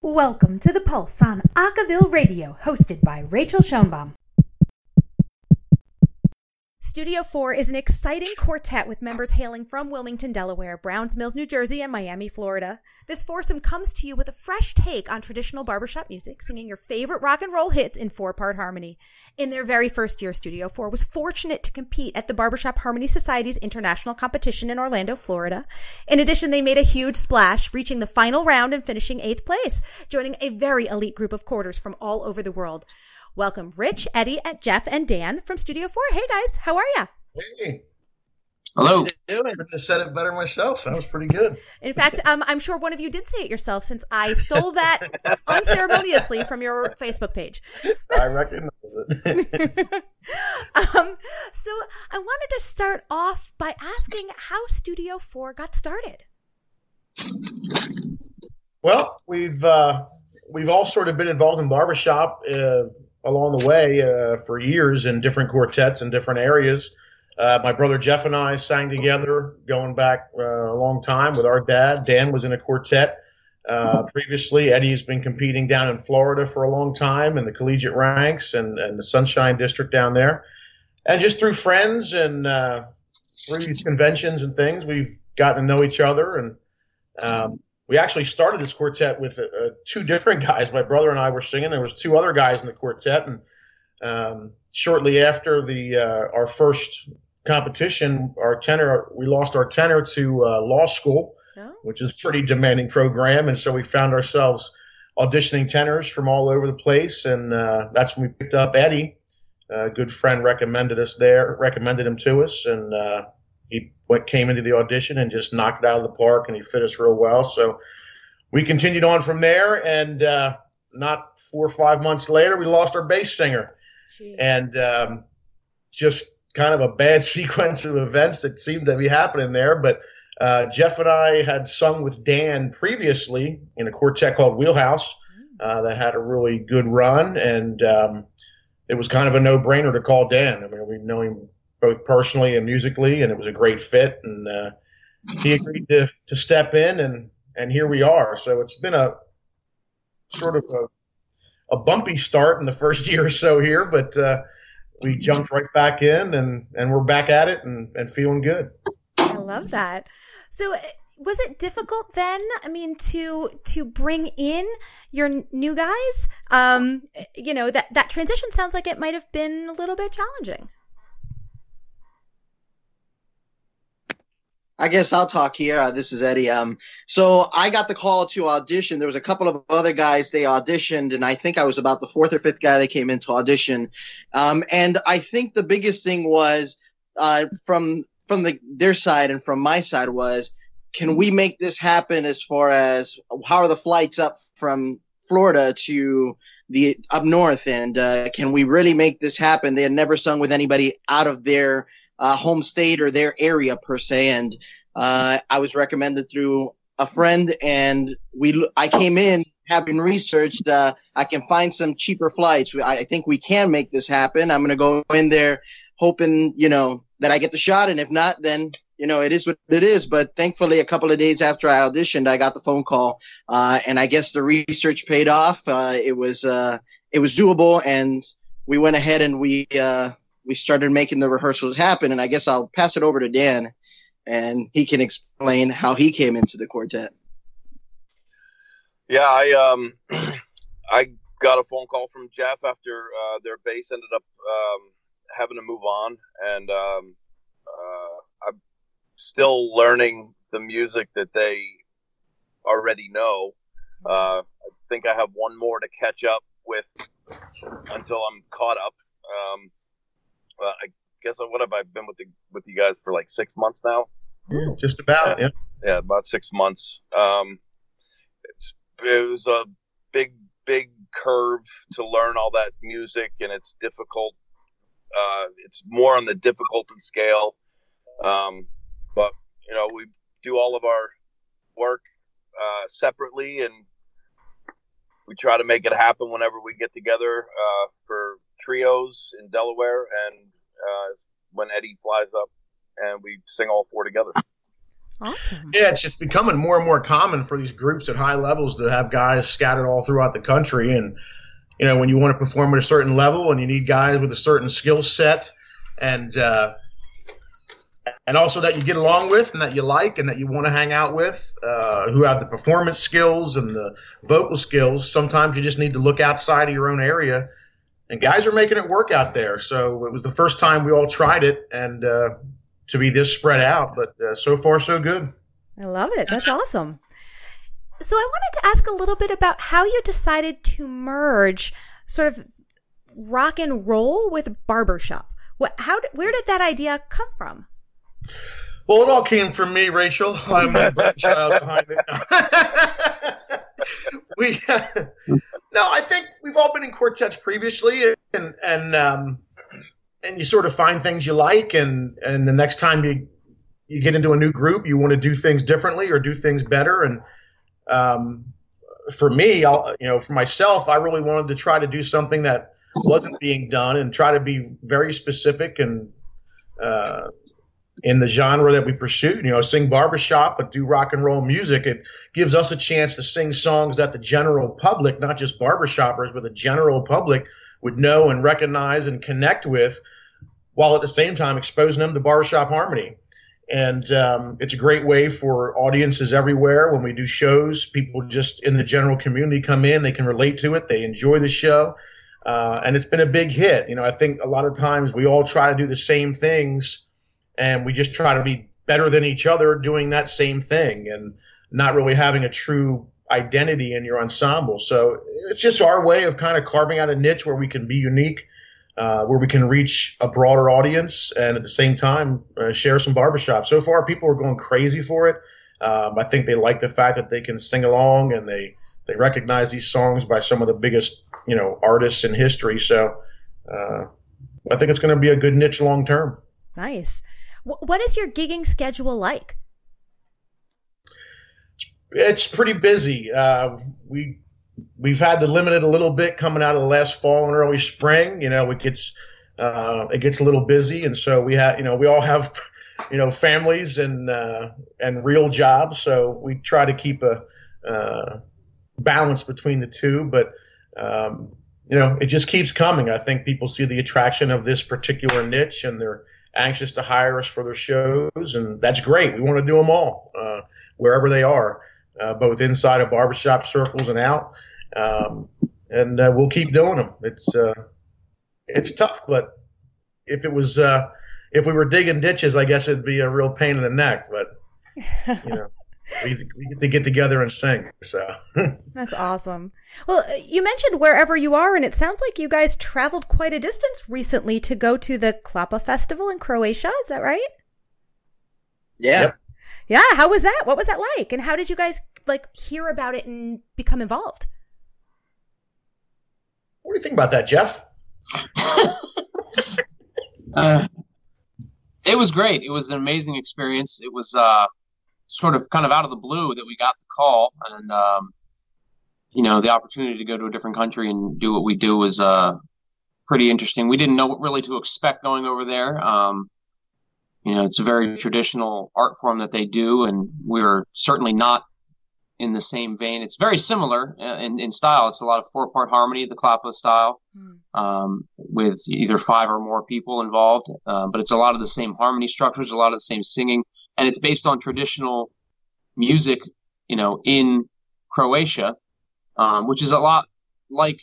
Welcome to The Pulse on Acaville Radio, hosted by Rachael Schoenbaum. Studio 4 is an exciting quartet with members hailing from Wilmington, Delaware, Browns Mills, New Jersey, and Miami, Florida. This foursome comes to you with a fresh take on traditional barbershop music, singing your favorite rock and roll hits in four part harmony. In their very first year, Studio 4 was fortunate to compete at the Barbershop Harmony Society's international competition in Orlando, Florida. In addition, they made a huge splash, reaching the final round and finishing eighth place, joining a very elite group of quarters from all over the world. Welcome Rich, Eddie, Jeff, and Dan from Studio 4. Hey guys, how are you? Hey. Hello. I couldn't have said it better myself. That was pretty good. In fact, um, I'm sure one of you did say it yourself since I stole that unceremoniously from your Facebook page. I recognize it. um, so I wanted to start off by asking how Studio 4 got started. Well, we've uh, we've all sort of been involved in barbershop uh, along the way uh, for years in different quartets in different areas. Uh, my brother Jeff and I sang together going back uh, a long time with our dad. Dan was in a quartet uh, previously. Eddie has been competing down in Florida for a long time in the collegiate ranks and, and the Sunshine District down there. And just through friends and uh, through these conventions and things, we've gotten to know each other. And um, we actually started this quartet with uh, two different guys. My brother and I were singing. There was two other guys in the quartet, and um, shortly after the uh, our first competition, our tenor we lost our tenor to uh, law school, oh. which is a pretty demanding program, and so we found ourselves auditioning tenors from all over the place, and uh, that's when we picked up Eddie. A good friend recommended us there, recommended him to us, and uh, he went, came into the audition and just knocked it out of the park, and he fit us real well. So we continued on from there, and uh, not four or five months later, we lost our bass singer, Jeez. and um, just kind of a bad sequence of events that seemed to be happening there. But uh, Jeff and I had sung with Dan previously in a quartet called Wheelhouse mm. uh, that had a really good run, and um, it was kind of a no-brainer to call Dan. I mean, we know him both personally and musically, and it was a great fit. And uh, he agreed to to step in, and and here we are. So it's been a sort of a, a bumpy start in the first year or so here, but uh, we jumped right back in, and and we're back at it, and and feeling good. I love that. So was it difficult then i mean to to bring in your new guys um you know that that transition sounds like it might have been a little bit challenging I guess I'll talk here. Uh, this is Eddie. Um, so I got the call to audition. There was a couple of other guys they auditioned, and I think I was about the fourth or fifth guy they came in to audition. Um, and I think the biggest thing was uh, from from the, their side and from my side was, can we make this happen? As far as how are the flights up from Florida to the up north, and uh, can we really make this happen? They had never sung with anybody out of their uh, home state or their area per se. And uh, I was recommended through a friend, and we I came in having researched. Uh, I can find some cheaper flights. I, think we can make this happen. I'm going to go in there hoping you know that I get the shot, and if not, then you know, it is what it is. But thankfully, a couple of days after I auditioned, I got the phone call, uh, and I guess the research paid off. Uh, it was uh, it was doable, and we went ahead and we uh, we started making the rehearsals happen. And I guess I'll pass it over to Dan, and he can explain how he came into the quartet. Yeah, I um, I got a phone call from Jeff after uh, their bass ended up um, having to move on, and um, uh, I'm still learning the music that they already know. Uh, I think I have one more to catch up with until I'm caught up. Um, well, I guess I what have I been with the with you guys for like six months now? Yeah, just about. Yeah. yeah, about six months. Um, it was a big, big curve to learn all that music, and it's difficult. Uh, it's more on the difficulty scale. Um, but you know, we do all of our work uh, separately, and we try to make it happen whenever we get together uh, for trios in Delaware, and uh, when Eddie flies up, and we sing all four together. Awesome. Yeah, it's just becoming more and more common for these groups at high levels to have guys scattered all throughout the country. And, you know, when you want to perform at a certain level and you need guys with a certain skill set and, uh, and also that you get along with and that you like and that you want to hang out with, uh, who have the performance skills and the vocal skills. Sometimes you just need to look outside of your own area, and guys are making it work out there. So it was the first time we all tried it, and uh, to be this spread out, but uh, so far so good. I love it. That's awesome. So I wanted to ask a little bit about how you decided to merge sort of rock and roll with barbershop. What, how, where did that idea come from? Well, it all came from me, Rachael. I'm the brainchild behind it. we, uh, no, I think we've all been in quartets previously, and and um, and you sort of find things you like, and and the next time you you get into a new group, you want to do things differently or do things better, and um, for me, I'll, you know, for myself, I really wanted to try to do something that wasn't being done and try to be very specific and uh, in the genre that we pursue. You know, sing barbershop, but do rock and roll music. It gives us a chance to sing songs that the general public, not just barbershoppers, but the general public would know and recognize and connect with, while at the same time exposing them to barbershop harmony. And um, it's a great way for audiences everywhere when we do shows. People just in the general community come in, they can relate to it, they enjoy the show. Uh, and it's been a big hit. You know, I think a lot of times we all try to do the same things and we just try to be better than each other doing that same thing and not really having a true identity in your ensemble. So it's just our way of kind of carving out a niche where we can be unique, uh, where we can reach a broader audience and at the same time uh, share some barbershop. So far, people are going crazy for it. Um, I think they like the fact that they can sing along and they they recognize these songs by some of the biggest you know artists in history. So uh, I think it's going to be a good niche long term. Nice. What is your gigging schedule like? It's pretty busy. Uh, we we've had to limit it a little bit coming out of the last fall and early spring. You know, it gets uh, it gets a little busy, and so we have you know we all have you know families and uh, and real jobs, so we try to keep a uh, balance between the two. But um, you know, it just keeps coming. I think people see the attraction of this particular niche, and they're anxious to hire us for their shows, and that's great. We want to do them all uh, wherever they are, uh, both inside of barbershop circles and out. Um, and uh, we'll keep doing them. It's uh, it's tough, but if it was uh, if we were digging ditches, I guess it'd be a real pain in the neck. But you know we, we get to get together and sing. So that's awesome. Well, uh, you mentioned wherever you are, and it sounds like you guys traveled quite a distance recently to go to the Klapa Festival in Croatia. Is that right? Yeah. Yep. Yeah. How was that? What was that like? And how did you guys like hear about it and become involved? What do you think about that, Jeff? uh, it was great. It was an amazing experience. It was uh, sort of kind of out of the blue that we got the call and um, you know the opportunity to go to a different country and do what we do was uh, pretty interesting. We didn't know what really to expect going over there. Um, you know it's a very traditional art form that they do and we're certainly not in the same vein it's very similar uh, in, in style it's a lot of four part harmony the klapa style mm. um, with either five or more people involved uh, but it's a lot of the same harmony structures a lot of the same singing and it's based on traditional music, you know, in Croatia, um, which is a lot like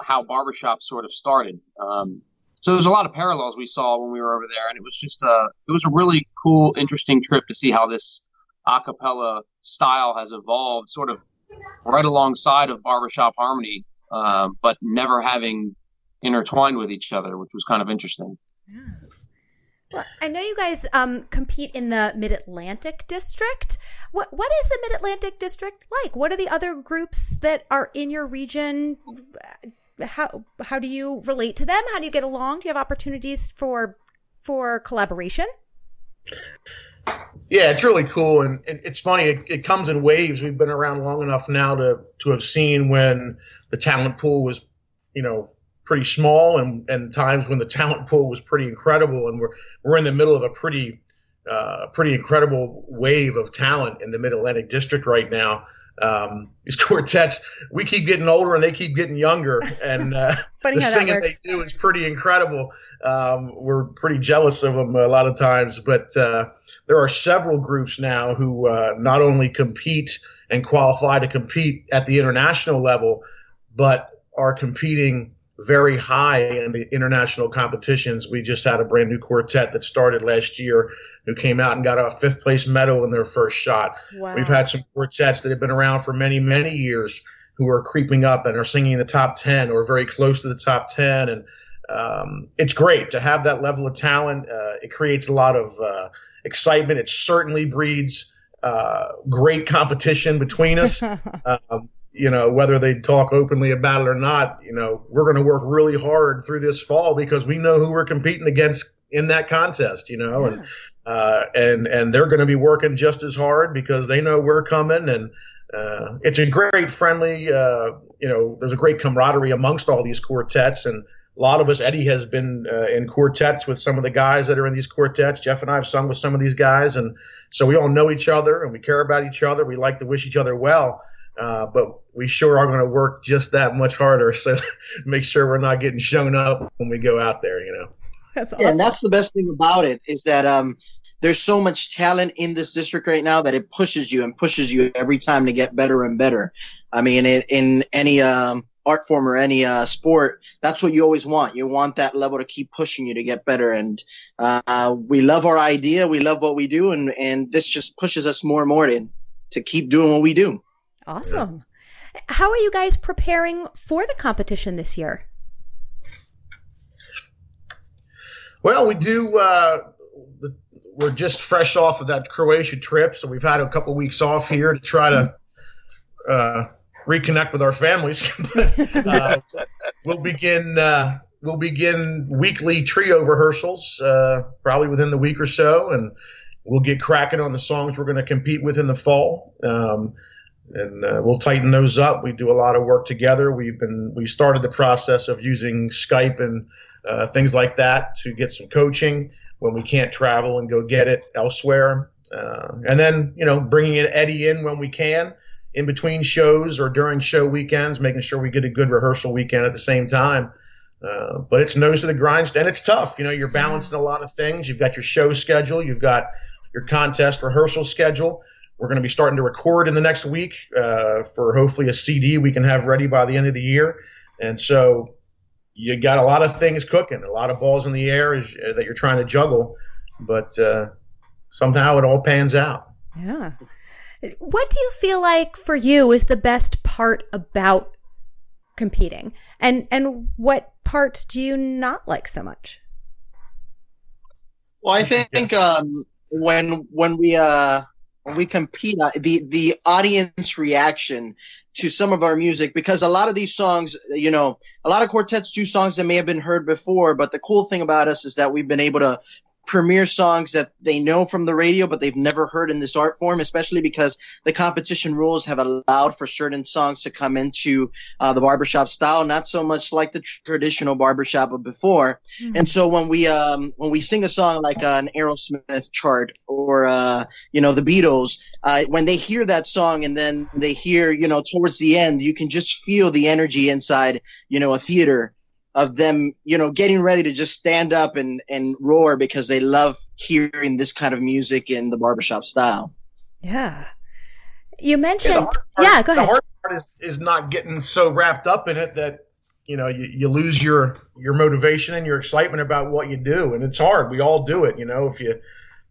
how barbershop sort of started. Um, so there's a lot of parallels we saw when we were over there, and it was just a uh, it was a really cool, interesting trip to see how this a cappella style has evolved, sort of right alongside of barbershop harmony, uh, but never having intertwined with each other, which was kind of interesting. Yeah. Well, I know you guys um, compete in the Mid Atlantic District. What what is the Mid Atlantic District like? What are the other groups that are in your region? How how do you relate to them? How do you get along? Do you have opportunities for for collaboration? Yeah, it's really cool, and, it's funny. It, it comes in waves. We've been around long enough now to to have seen when the talent pool was, you know, pretty small and, and times when the talent pool was pretty incredible and we're, we're in the middle of a pretty uh, pretty incredible wave of talent in the Mid Atlantic District right now. Um, these quartets, we keep getting older and they keep getting younger, and uh, the singing they do is pretty incredible. Um, we're pretty jealous of them a lot of times, but uh, there are several groups now who uh, not only compete and qualify to compete at the international level, but are competing very high in the international competitions. We just had a brand new quartet that started last year who came out and got a fifth place medal in their first shot. Wow. We've had some quartets that have been around for many, many years who are creeping up and are singing in the top 10 or very close to the top 10. And um, it's great to have that level of talent. Uh, it creates a lot of uh, excitement. It certainly breeds uh, great competition between us. um, you know, whether they talk openly about it or not, you know, we're going to work really hard through this fall because we know who we're competing against in that contest, you know, yeah. and uh, and and they're going to be working just as hard because they know we're coming, and uh, it's a great friendly, uh, you know, there's a great camaraderie amongst all these quartets, and a lot of us, Eddie has been uh, in quartets with some of the guys that are in these quartets. Jeff and I have sung with some of these guys, and so we all know each other and we care about each other. We like to wish each other well. Uh, but we sure are going to work just that much harder. So make sure we're not getting shown up when we go out there, you know. That's awesome. Yeah, and that's the best thing about it is that um, there's so much talent in this district right now that it pushes you and pushes you every time to get better and better. I mean, in, in any um, art form or any uh, sport, that's what you always want. You want that level to keep pushing you to get better. And uh, we love our idea, we love what we do, and and this just pushes us more and more to to keep doing what we do. Awesome. How are you guys preparing for the competition this year? Well, we do. Uh, we're just fresh off of that Croatia trip, so we've had a couple weeks off here to try to uh, reconnect with our families. but, uh, we'll begin. Uh, we'll begin weekly trio rehearsals, uh, probably within the week or so, and we'll get cracking on the songs we're going to compete with in the fall. Um, and uh, we'll tighten those up. We do a lot of work together. We've been we started the process of using Skype and uh, things like that to get some coaching when we can't travel and go get it elsewhere. Uh, and then you know bringing in Eddie in when we can in between shows or during show weekends, making sure we get a good rehearsal weekend at the same time. Uh, but it's nose to the grindstone. It's tough. You know, you're balancing a lot of things. You've got your show schedule. You've got your contest rehearsal schedule we're going to be starting to record in the next week uh, for hopefully a CD we can have ready by the end of the year. And so you got a lot of things cooking, a lot of balls in the air is, uh, that you're trying to juggle, but uh, somehow it all pans out. Yeah. What do you feel like for you is the best part about competing, and and what parts do you not like so much? Well, I think um, when when we uh, when we compete uh, the the audience reaction to some of our music because a lot of these songs you know a lot of quartets do songs that may have been heard before but the cool thing about us is that we've been able to premiere songs that they know from the radio, but they've never heard in this art form, especially because the competition rules have allowed for certain songs to come into uh, the barbershop style, not so much like the traditional barbershop of before. Mm-hmm. And so when we um, when we sing a song like uh, an Aerosmith chart or uh, you know the Beatles, uh, when they hear that song and then they hear you know towards the end, you can just feel the energy inside you know a theater of them, you know, getting ready to just stand up and, and roar because they love hearing this kind of music in the barbershop style. Yeah. You mentioned, yeah, part, yeah go ahead. The hard part is, is not getting so wrapped up in it that, you know, you, you lose your, your motivation and your excitement about what you do. And it's hard. We all do it. You know, if you,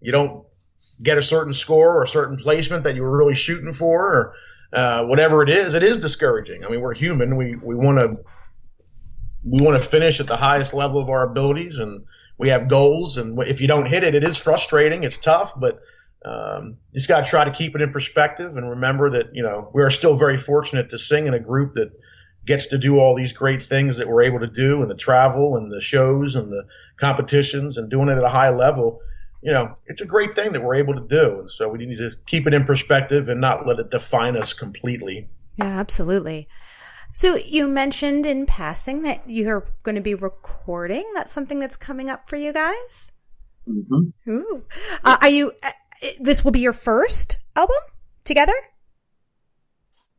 you don't get a certain score or a certain placement that you were really shooting for or, uh, whatever it is, it is discouraging. I mean, we're human. We, we want to we want to finish at the highest level of our abilities and we have goals and if you don't hit it it is frustrating it's tough but um, you just got to try to keep it in perspective and remember that you know we are still very fortunate to sing in a group that gets to do all these great things that we're able to do and the travel and the shows and the competitions and doing it at a high level. You know it's a great thing that we're able to do and so we need to keep it in perspective and not let it define us completely. Yeah absolutely so you mentioned in passing that you're going to be recording. That's something that's coming up for you guys. Mm-hmm. Ooh. Uh, are you? Uh, this will be your first album together.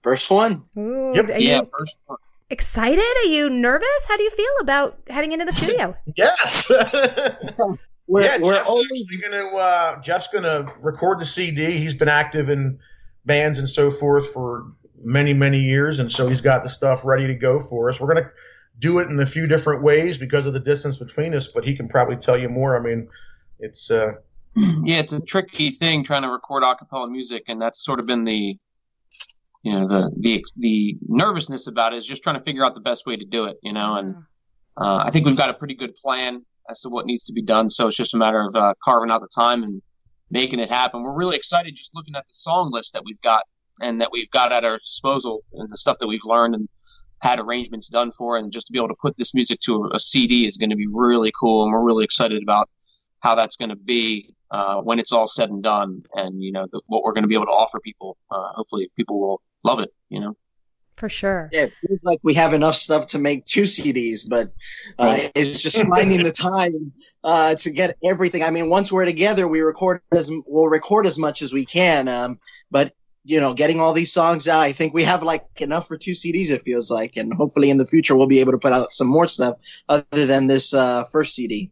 First one. Ooh, Yep. Yeah, you first one. excited? Are you nervous? How do you feel about heading into the studio? Yes. We're, yeah, we're Jeff's always actually gonna uh, Jeff's gonna record the CD. He's been active in bands and so forth for many many years, and so he's got the stuff ready to go for us. We're gonna do it in a few different ways because of the distance between us, but he can probably tell you more. I mean, it's uh, yeah, it's a tricky thing trying to record a cappella music, and that's sort of been the, you know, the the the nervousness about it is just trying to figure out the best way to do it, you know. And uh, I think we've got a pretty good plan as to what needs to be done. So it's just a matter of uh, carving out the time and making it happen. We're really excited just looking at the song list that we've got and that we've got at our disposal, and the stuff that we've learned and had arrangements done for, and just to be able to put this music to a, a CD is going to be really cool, and we're really excited about how that's going to be uh, when it's all said and done, and you know the, what we're going to be able to offer people. Uh, hopefully, people will love it. You know. For sure. Yeah, it feels like we have enough stuff to make two CDs, but uh, it's just finding the time uh, to get everything. I mean, once we're together, we record as we'll record as much as we can. Um, but you know, getting all these songs out, I think we have like enough for two CDs. It feels like, and hopefully in the future we'll be able to put out some more stuff other than this uh, first CD.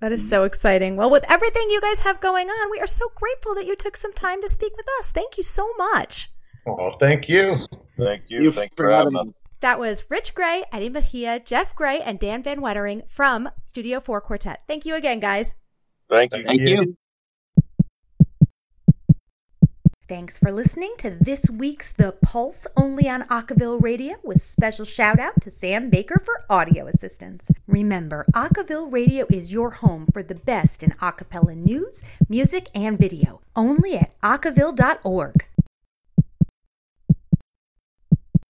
That is so exciting. Well, with everything you guys have going on, we are so grateful that you took some time to speak with us. Thank you so much. oh, thank you. Thank you. You Thanks for having us. That was Rich Gray, Eddie Mejia, Jeff Gray, and Dan Van Wettering from Studio 4 Quartet. Thank you again, guys. Thank you. Thank Yeah. you. Thanks for listening to this week's The Pulse only on Acaville Radio with special shout out to Sam Baker for audio assistance. Remember, Acaville Radio is your home for the best in acapella news, music, and video. Only at acaville.org.